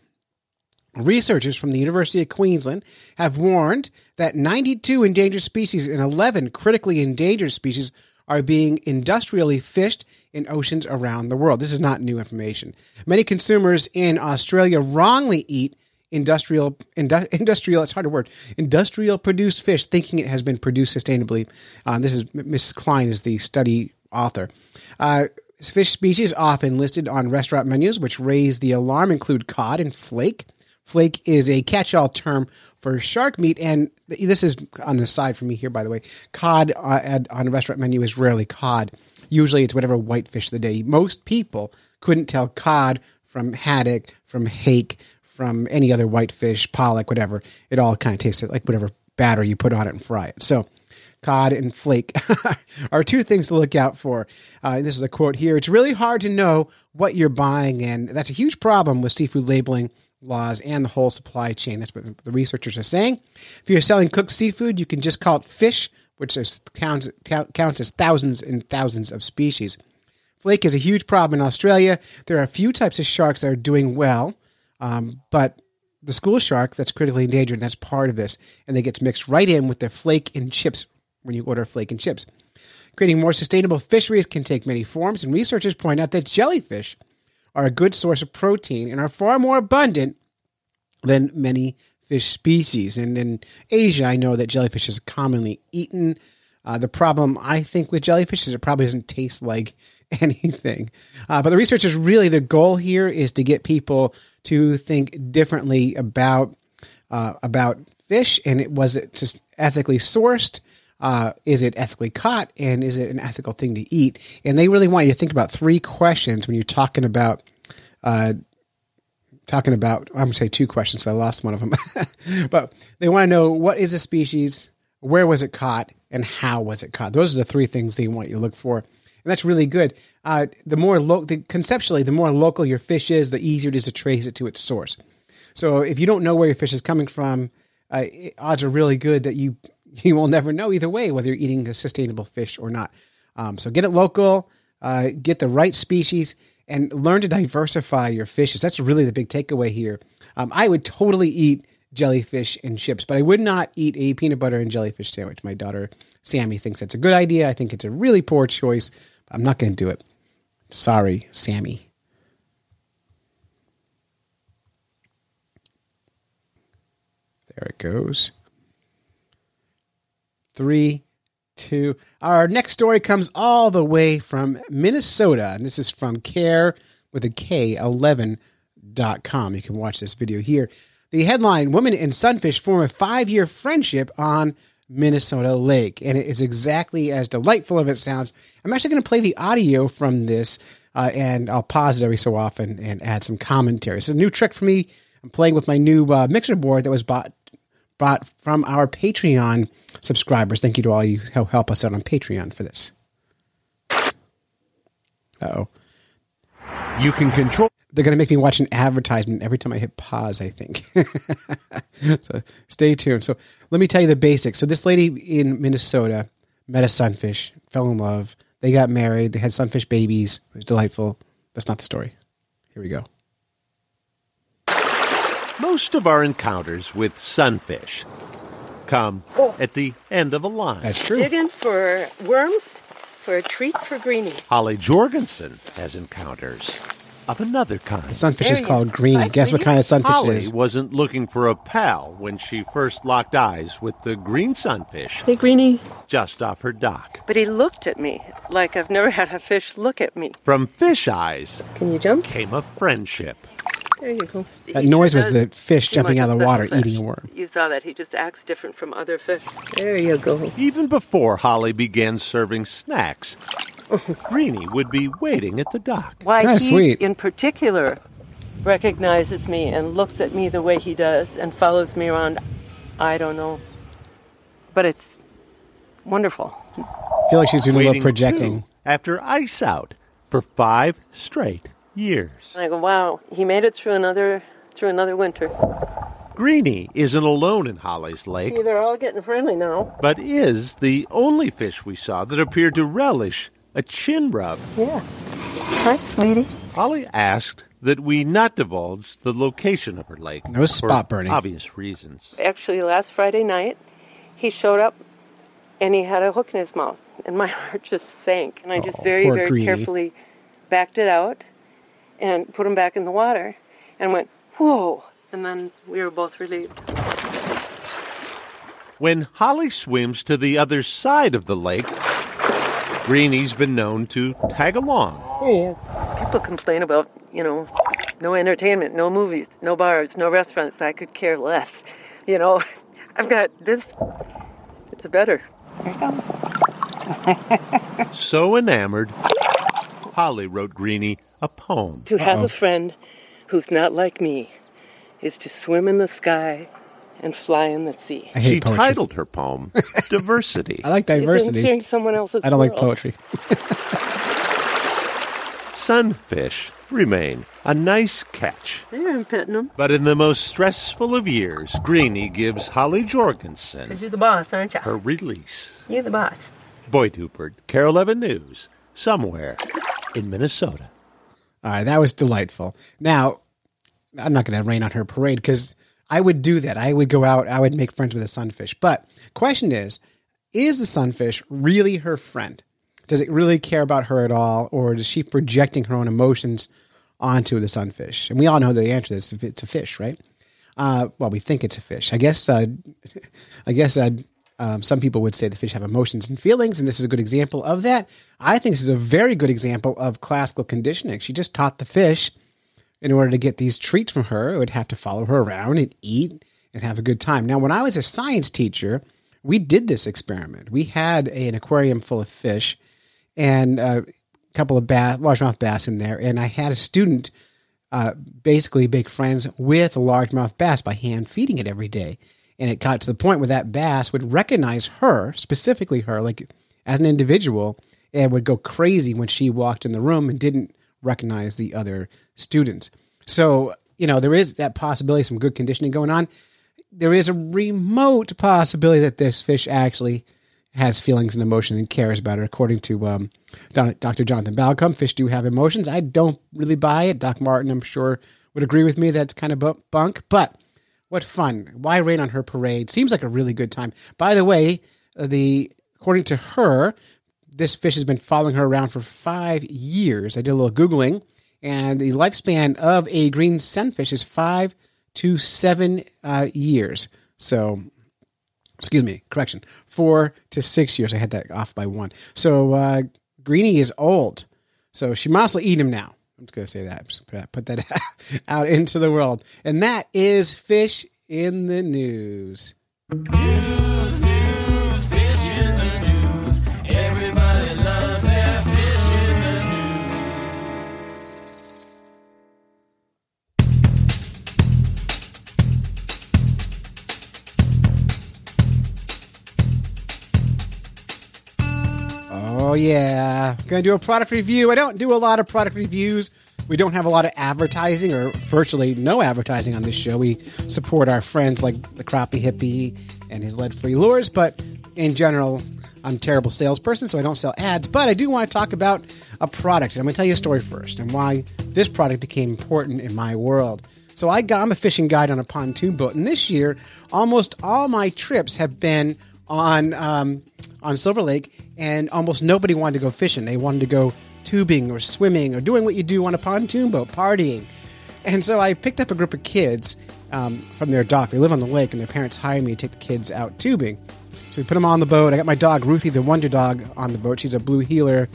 Speaker 2: Researchers from the University of Queensland have warned that 92 endangered species and 11 critically endangered species are being industrially fished in oceans around the world. This is not new information. Many consumers in Australia wrongly eat industrial indu- industrial it's hard word industrial produced fish thinking it has been produced sustainably uh, this is mrs klein is the study author uh, fish species often listed on restaurant menus which raise the alarm include cod and flake flake is a catch-all term for shark meat and this is on the side for me here by the way cod uh, on a restaurant menu is rarely cod usually it's whatever whitefish the day most people couldn't tell cod from haddock from hake from any other whitefish, pollock, whatever. It all kind of tastes like whatever batter you put on it and fry it. So, cod and flake are two things to look out for. Uh, this is a quote here. It's really hard to know what you're buying, and that's a huge problem with seafood labeling laws and the whole supply chain. That's what the researchers are saying. If you're selling cooked seafood, you can just call it fish, which is, counts, counts as thousands and thousands of species. Flake is a huge problem in Australia. There are a few types of sharks that are doing well. Um, but the school shark that's critically endangered, that's part of this, and that gets mixed right in with the flake and chips when you order flake and chips. Creating more sustainable fisheries can take many forms, and researchers point out that jellyfish are a good source of protein and are far more abundant than many fish species. And in Asia, I know that jellyfish is commonly eaten. Uh, the problem, I think, with jellyfish is it probably doesn't taste like anything. Uh, but the researchers really, the goal here is to get people to think differently about uh, about fish and it was it just ethically sourced. Uh, is it ethically caught and is it an ethical thing to eat? And they really want you to think about three questions when you're talking about uh, talking about I'm gonna say two questions. So I lost one of them, but they want to know what is a species, where was it caught, and how was it caught. Those are the three things they want you to look for, and that's really good. Uh, the more lo- the, conceptually, the more local your fish is, the easier it is to trace it to its source. So if you don't know where your fish is coming from, uh, odds are really good that you you will never know either way whether you're eating a sustainable fish or not. Um, so get it local, uh, get the right species, and learn to diversify your fishes. That's really the big takeaway here. Um, I would totally eat jellyfish and chips, but I would not eat a peanut butter and jellyfish sandwich. My daughter Sammy thinks that's a good idea. I think it's a really poor choice. I'm not going to do it. Sorry, Sammy. There it goes. Three, two. Our next story comes all the way from Minnesota, and this is from care with a K 11.com. You can watch this video here. The headline Woman and Sunfish form a five year friendship on Minnesota Lake. And it is exactly as delightful as it sounds. I'm actually going to play the audio from this, uh, and I'll pause it every so often and add some commentary. It's a new trick for me. I'm playing with my new uh, mixer board that was bought bought from our Patreon subscribers. Thank you to all you who help us out on Patreon for this. oh.
Speaker 6: You can control.
Speaker 2: They're going to make me watch an advertisement every time I hit pause, I think. so stay tuned. So let me tell you the basics. So this lady in Minnesota met a sunfish, fell in love. They got married. They had sunfish babies. It was delightful. That's not the story. Here we go.
Speaker 6: Most of our encounters with sunfish come oh. at the end of a line.
Speaker 2: That's true.
Speaker 7: Digging for worms for a treat for Greenie.
Speaker 6: Holly Jorgensen has encounters of another kind.
Speaker 2: The sunfish is called. Greenie. Guess what kind of sunfish
Speaker 6: Holly
Speaker 2: it is?
Speaker 6: wasn't looking for a pal when she first locked eyes with the green sunfish
Speaker 7: Hey, Greenie.
Speaker 6: just off her dock.
Speaker 7: But he looked at me like I've never had a fish look at me.
Speaker 6: From fish eyes
Speaker 7: Can you jump?
Speaker 6: came a friendship.
Speaker 7: There you go.
Speaker 2: That
Speaker 7: He
Speaker 2: noise
Speaker 7: sure
Speaker 2: was the fish jumping
Speaker 7: like
Speaker 2: out of the water,
Speaker 7: special
Speaker 2: eating a worm.
Speaker 7: You saw that. He just acts different from other fish. There you go.
Speaker 6: Even before Holly began serving snacks, oh. Greenie would be waiting at the dock.
Speaker 7: Why
Speaker 2: kinda
Speaker 7: he,
Speaker 2: sweet.
Speaker 7: in particular, recognizes me and looks at me the way he does and follows me around, I don't know. But it's wonderful.
Speaker 2: I feel like she's doing a little projecting.
Speaker 6: too, after ice out for five straight years.
Speaker 7: And I go, wow, he made it through another through another winter.
Speaker 6: Greenie isn't alone in Holly's lake,
Speaker 7: See, they're all getting friendly now.
Speaker 6: but is the only fish we saw that appeared to relish a chin rub.
Speaker 7: Yeah. Hi, sweetie.
Speaker 6: Holly asked that we not divulge the location of her lake.
Speaker 2: No spot
Speaker 6: for
Speaker 2: burning.
Speaker 6: Obvious reasons.
Speaker 7: Actually, last Friday night, he showed up and he had a hook in his mouth, and my heart just sank. And I just
Speaker 2: Oh,
Speaker 7: very, very
Speaker 2: Greenie.
Speaker 7: carefully backed it out and put him back in the water and went, whoa. And then we were both relieved.
Speaker 6: When Holly swims to the other side of the lake, Greenie's been known to tag along.
Speaker 7: Here he uh, is. People complain about, you know, no entertainment, no movies, no bars, no restaurants. I could care less. You know, I've got this. It's a better.
Speaker 6: So enamored, Holly wrote Greenie a poem.
Speaker 7: To have a friend who's not like me is to swim in the sky and fly in the sea.
Speaker 2: I
Speaker 6: She
Speaker 2: poetry.
Speaker 6: titled her poem Diversity.
Speaker 2: I like
Speaker 7: It's
Speaker 2: diversity.
Speaker 7: sharing someone else's
Speaker 2: I don't like poetry.
Speaker 6: Sunfish remain a nice catch.
Speaker 7: Yeah, I'm petting him.
Speaker 6: But in the most stressful of years, Greenie gives Holly Jorgensen
Speaker 7: You're the boss, aren't you?
Speaker 6: her release.
Speaker 7: You're the boss.
Speaker 6: Boyd Huppert, KARE 11 News, somewhere in Minnesota.
Speaker 2: All right, that was delightful. Now, I'm not going to rain on her parade because I would do that. I would go out, I would make friends with a sunfish. But question is, is the sunfish really her friend? Does it really care about her at all, or is she projecting her own emotions onto the sunfish? And we all know the answer to this: it's a fish, right? Uh, well, we think it's a fish. I guess. Uh, I guess uh, um, some people would say the fish have emotions and feelings, and this is a good example of that. I think this is a very good example of classical conditioning. She just taught the fish in order to get these treats from her, it would have to follow her around and eat and have a good time. Now, when I was a science teacher, we did this experiment. We had a- an aquarium full of fish and a couple of bass, largemouth bass in there, and I had a student uh, basically make friends with a largemouth bass by hand feeding it every day. And it got to the point where that bass would recognize her, specifically her, like as an individual, and would go crazy when she walked in the room and didn't recognize the other students. So you know, there is that possibility, some good conditioning going on. There is a remote possibility that this fish actually has feelings and emotion and cares about it. According to um, Dr. Jonathan Balcombe, fish do have emotions. I don't really buy it. Doc Martin, I'm sure, would agree with me. That's kind of bunk. But what fun! Why rain on her parade? Seems like a really good time. By the way, uh, the according to her, this fish has been following her around for five years. I did a little googling, and the lifespan of a green sunfish is five to seven uh, years. So, excuse me, correction, four to six years. I had that off by one. So, uh, Greenie is old, so she must eat him now. I'm just gonna say that. Put that- out into the world, and that is fish in the. News,
Speaker 8: news,
Speaker 2: Oh yeah, gonna do a product review. I don't do a lot of product reviews. We don't have a lot of advertising or virtually no advertising on this show. We support our friends like the Crappie Hippie and his lead-free lures, but in general, I'm a terrible salesperson, so I don't sell ads. But I do want to talk about a product. And I'm gonna tell you a story first and why this product became important in my world. So I got, I'm a fishing guide on a pontoon boat, and this year, almost all my trips have been on um, on Silver Lake, and almost nobody wanted to go fishing. They wanted to go tubing or swimming or doing what you do on a pontoon boat, partying. And so I picked up a group of kids um, from their dock. They live on the lake, and their parents hired me to take the kids out tubing. So we put them on the boat. I got my dog Ruthie, the Wonder Dog, on the boat. She's a blue heeler,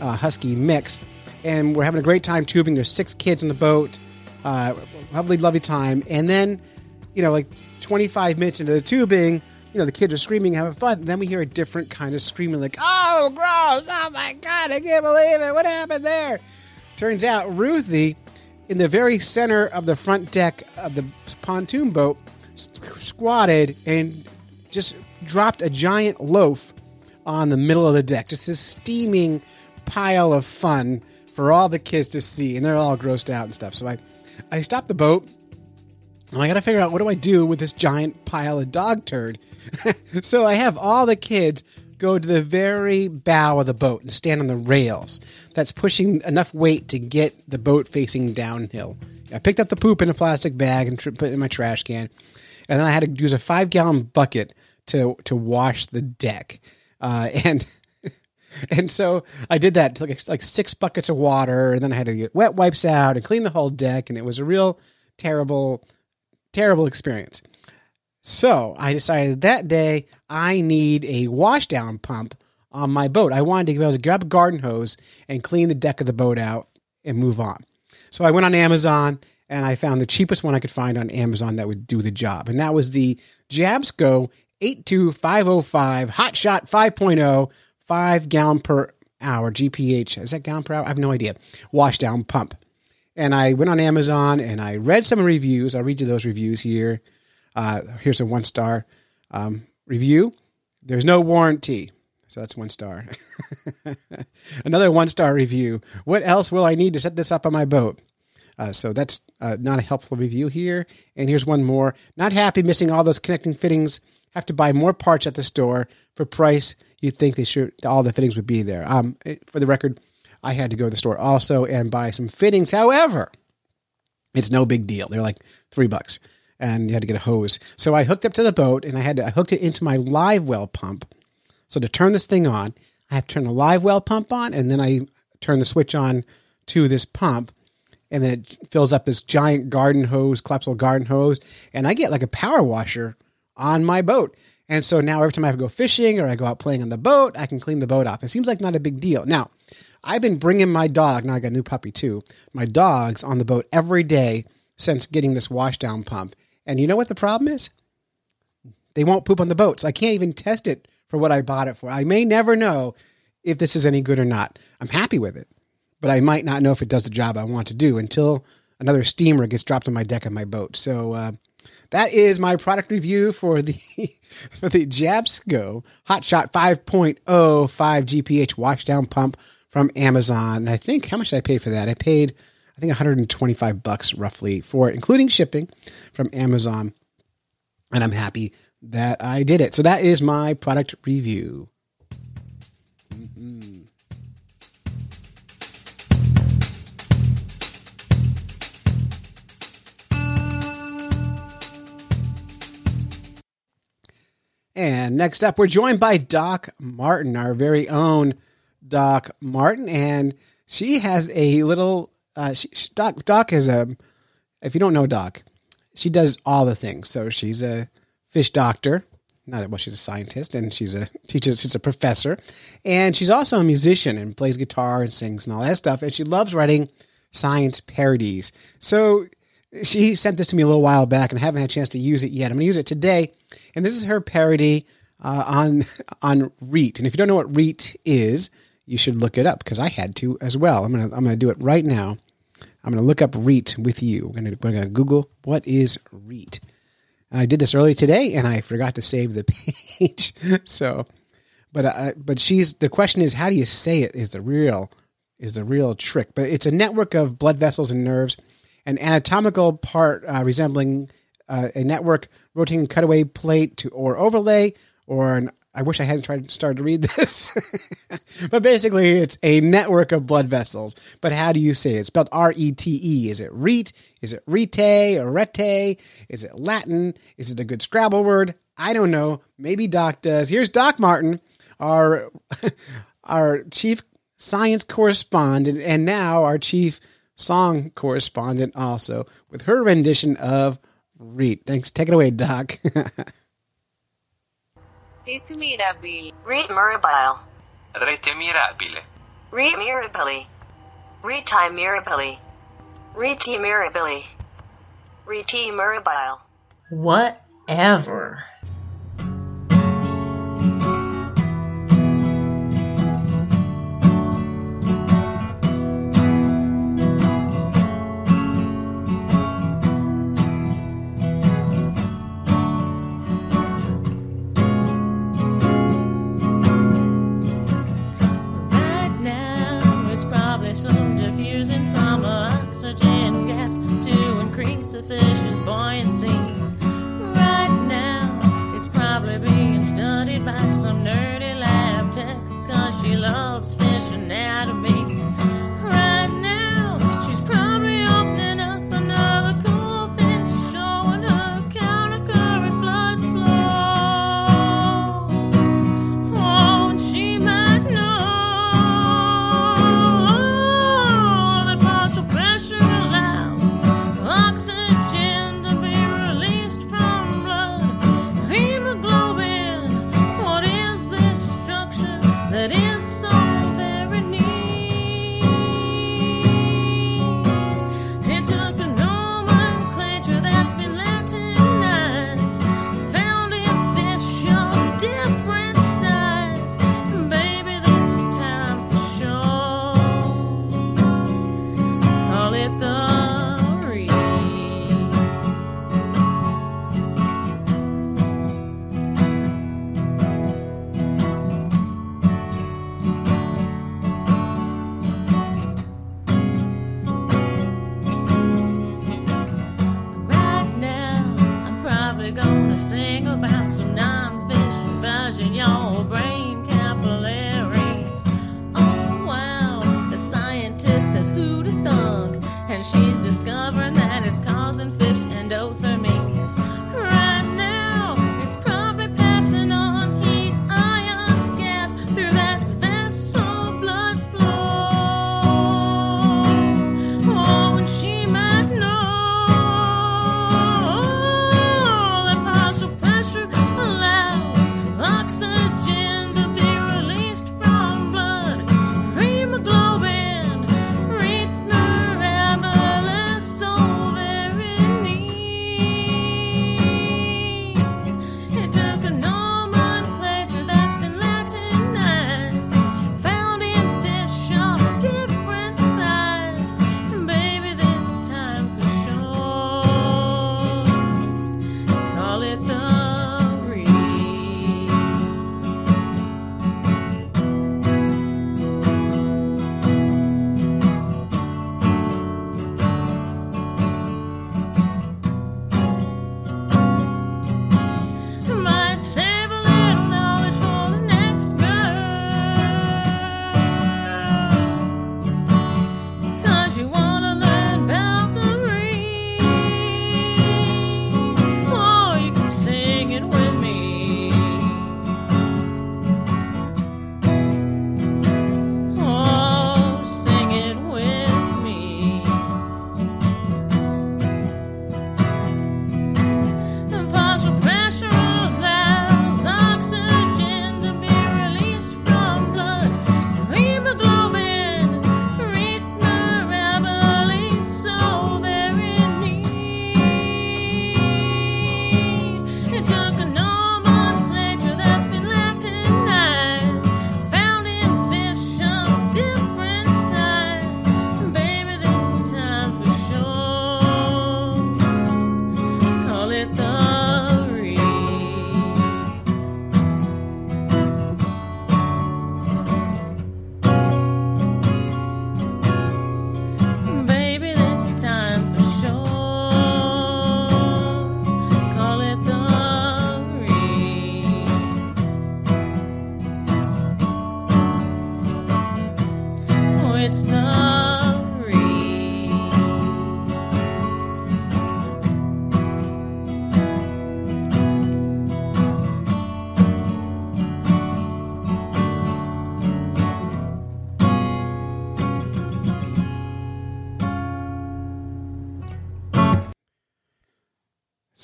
Speaker 2: uh, husky mix, and we're having a great time tubing. There's six kids on the boat. Uh, lovely, lovely time. And then, you know, like 25 minutes into the tubing, you know, the kids are screaming, having fun. And then we hear a different kind of screaming, like, "Oh, gross! Oh my god, I can't believe it! What happened there?" Turns out Ruthie, in the very center of the front deck of the pontoon boat, squatted and just dropped a giant loaf on the middle of the deck. Just this steaming pile of fun for all the kids to see, and they're all grossed out and stuff. So I, I stopped the boat, and I got to figure out what do I do with this giant pile of dog turd. so I have all the kids go to the very bow of the boat and stand on the rails. That's pushing enough weight to get the boat facing downhill. I picked up the poop in a plastic bag and put it in my trash can, and then I had to use a five gallon bucket to to wash the deck. Uh, and and so I did that like like six buckets of water, and then I had to get wet wipes out and clean the whole deck, and it was a real terrible, terrible experience. So I decided that day I need a washdown pump on my boat. I wanted to be able to grab a garden hose and clean the deck of the boat out and move on. So I went on Amazon and I found the cheapest one I could find on Amazon that would do the job. And that was the Jabsco 82505 Hot Shot 5.0, 5 gallon per hour GPH. Is that gallon per hour? I have no idea. Washdown pump. And I went on Amazon and I read some reviews. I'll read you those reviews here. Uh, here's a one star um, review. There's no warranty. So that's one star. Another one star review. What else will I need to set this up on my boat? Uh, so that's uh, not a helpful review here. And here's one more. Not happy missing all those connecting fittings. Have to buy more parts at the store for price. You'd think they should all the fittings would be there. Um, for the record, I had to go to the store also and buy some fittings. However, it's no big deal. They're like three bucks, and you had to get a hose. So I hooked up to the boat, and I had to, I hooked it into my live well pump. So to turn this thing on, I have to turn the live well pump on, and then I turn the switch on to this pump, and then it fills up this giant garden hose, collapsible garden hose, and I get like a power washer on my boat. And so now every time I have to go fishing or I go out playing on the boat, I can clean the boat off. It seems like not a big deal. Now, I've been bringing my dog, now I got a new puppy too, my dogs on the boat every day since getting this washdown pump. And you know what the problem is? They won't poop on the boat. So I can't even test it for what I bought it for. I may never know if this is any good or not. I'm happy with it, but I might not know if it does the job I want to do until another steamer gets dropped on my deck of my boat. So uh, that is my product review for the for the Jabsco Hotshot 5.0 5 GPH washdown pump from Amazon. And I think how much did I pay for that? I paid I think 125 bucks roughly for it, including shipping from Amazon. And I'm happy that I did it. So that is my product review. Mhm. And next up, we're joined by Doc Martin, our very own Doc Martin, and she has a little. Uh, she, Doc Doc is a. If you don't know Doc, she does all the things. So she's a fish doctor. Not well, she's a scientist, and she's a teacher. She's a professor, and she's also a musician and plays guitar and sings and all that stuff. And she loves writing science parodies. So she sent this to me a little while back, and I haven't had a chance to use it yet. I'm going to use it today, and this is her parody uh, on on rete. And if you don't know what rete is, you should look it up because I had to as well. I'm gonna I'm gonna do it right now. I'm gonna look up rete with you. We're gonna we're gonna Google what is rete. And I did this earlier today, and I forgot to save the page. so, but uh, but she's the question is how do you say it? Is the real is the real trick. But it's a network of blood vessels and nerves, an anatomical part uh, resembling uh, a network rotating cutaway plate to or overlay or an. I wish I hadn't tried started to read this, but basically it's a network of blood vessels. But how do you say it? It's spelled R E T E. Is it reet? Is it rete or rete? Is it Latin? Is it a good Scrabble word? I don't know. Maybe Doc does. Here's Doc Martin, our our chief science correspondent, and now our chief song correspondent, also with her rendition of Reet. Thanks. Take it away, Doc.
Speaker 9: Rete mirabile.
Speaker 10: Rete mirabile.
Speaker 11: Rete mirabile.
Speaker 10: Rete mirabile. Rete mirabile. Rete mirabile. Rete mirabile.
Speaker 9: Whatever.
Speaker 7: The fish's buoyancy.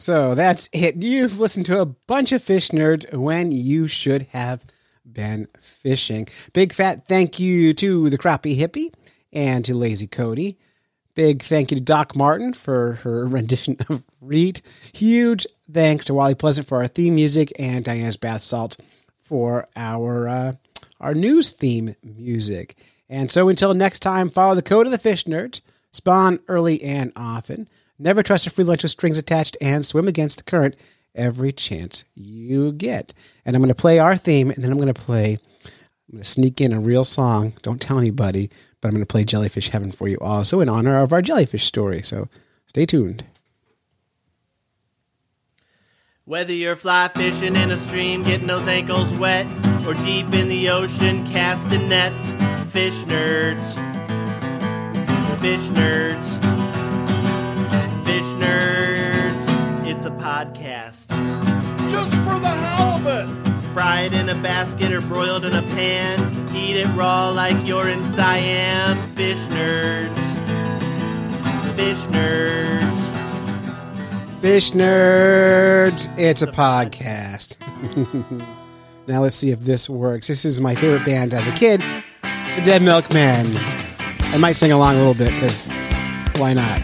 Speaker 2: So that's it. You've listened to a bunch of fish nerds when you should have been fishing. Big fat thank you to the crappie hippie and to Lazy Cody. Big thank you to Doc Martin for her rendition of Reet. Huge thanks to Wally Pleasant for our theme music and Diana's Bath Salt for our uh, our news theme music. And so until next time, follow the code of the fish nerds, spawn early and often, never trust a free lunch with strings attached, and swim against the current every chance you get. And I'm going to play our theme, and then I'm going to play, I'm going to sneak in a real song. Don't tell anybody, but I'm going to play Jellyfish Heaven for you also in honor of our jellyfish story. So stay tuned.
Speaker 1: Whether you're fly fishing in a stream, getting those ankles wet, or deep in the ocean, casting nets, fish nerds. Fish nerds. Podcast.
Speaker 12: Just for the halibut.
Speaker 1: Fried in a basket or broiled in a pan. Eat it raw like you're in Siam. Fish nerds. Fish nerds.
Speaker 2: Fish Nerds, it's a podcast. now let's see if this works. This is my favorite band as a kid, the Dead Milkmen. I might sing along a little bit because why not?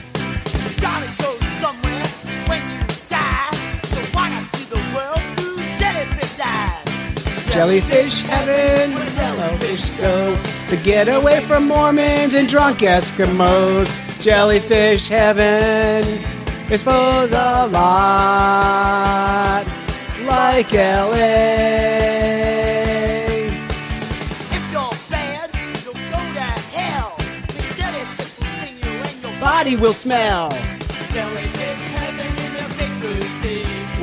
Speaker 12: Jellyfish
Speaker 2: heaven, where jellyfish go to get away from Mormons and drunk Eskimos. Jellyfish heaven is full a lot like LA.
Speaker 12: If you're bad, you'll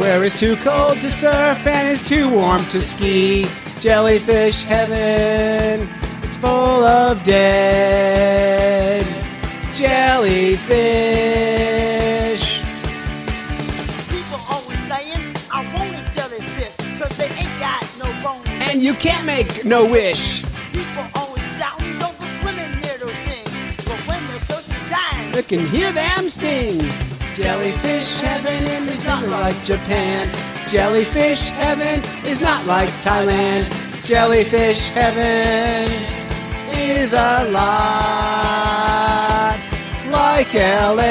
Speaker 2: Where it's too cold to surf and it's too warm to ski. Jellyfish heaven, it's full of dead jellyfish.
Speaker 12: People always saying, I want a jellyfish, cause they ain't got no bones.
Speaker 2: And you can't make no wish.
Speaker 12: People always shouting, don't go swimming near those things. But when they're thirsty dying,
Speaker 2: You can hear them sting. Jellyfish heaven is not like Japan. Jellyfish heaven is not like Thailand. Jellyfish heaven is a lot like LA.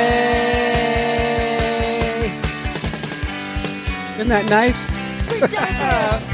Speaker 2: Isn't that nice?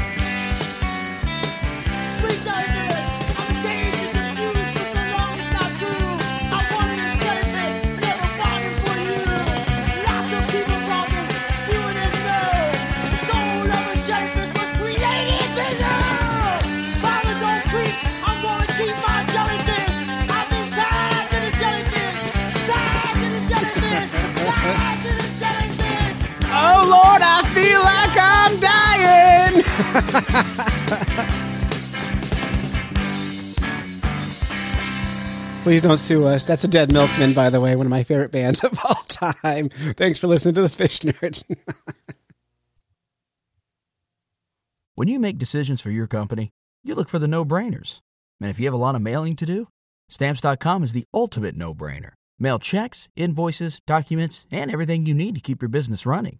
Speaker 2: Please don't sue us. That's a Dead Milkman, by the way, one of my favorite bands of all time. Thanks for listening to the Fish Nerds.
Speaker 13: When you make decisions for your company, you look for the no brainers. And if you have a lot of mailing to do, stamps.com is the ultimate no brainer. Mail checks, invoices, documents, and everything you need to keep your business running.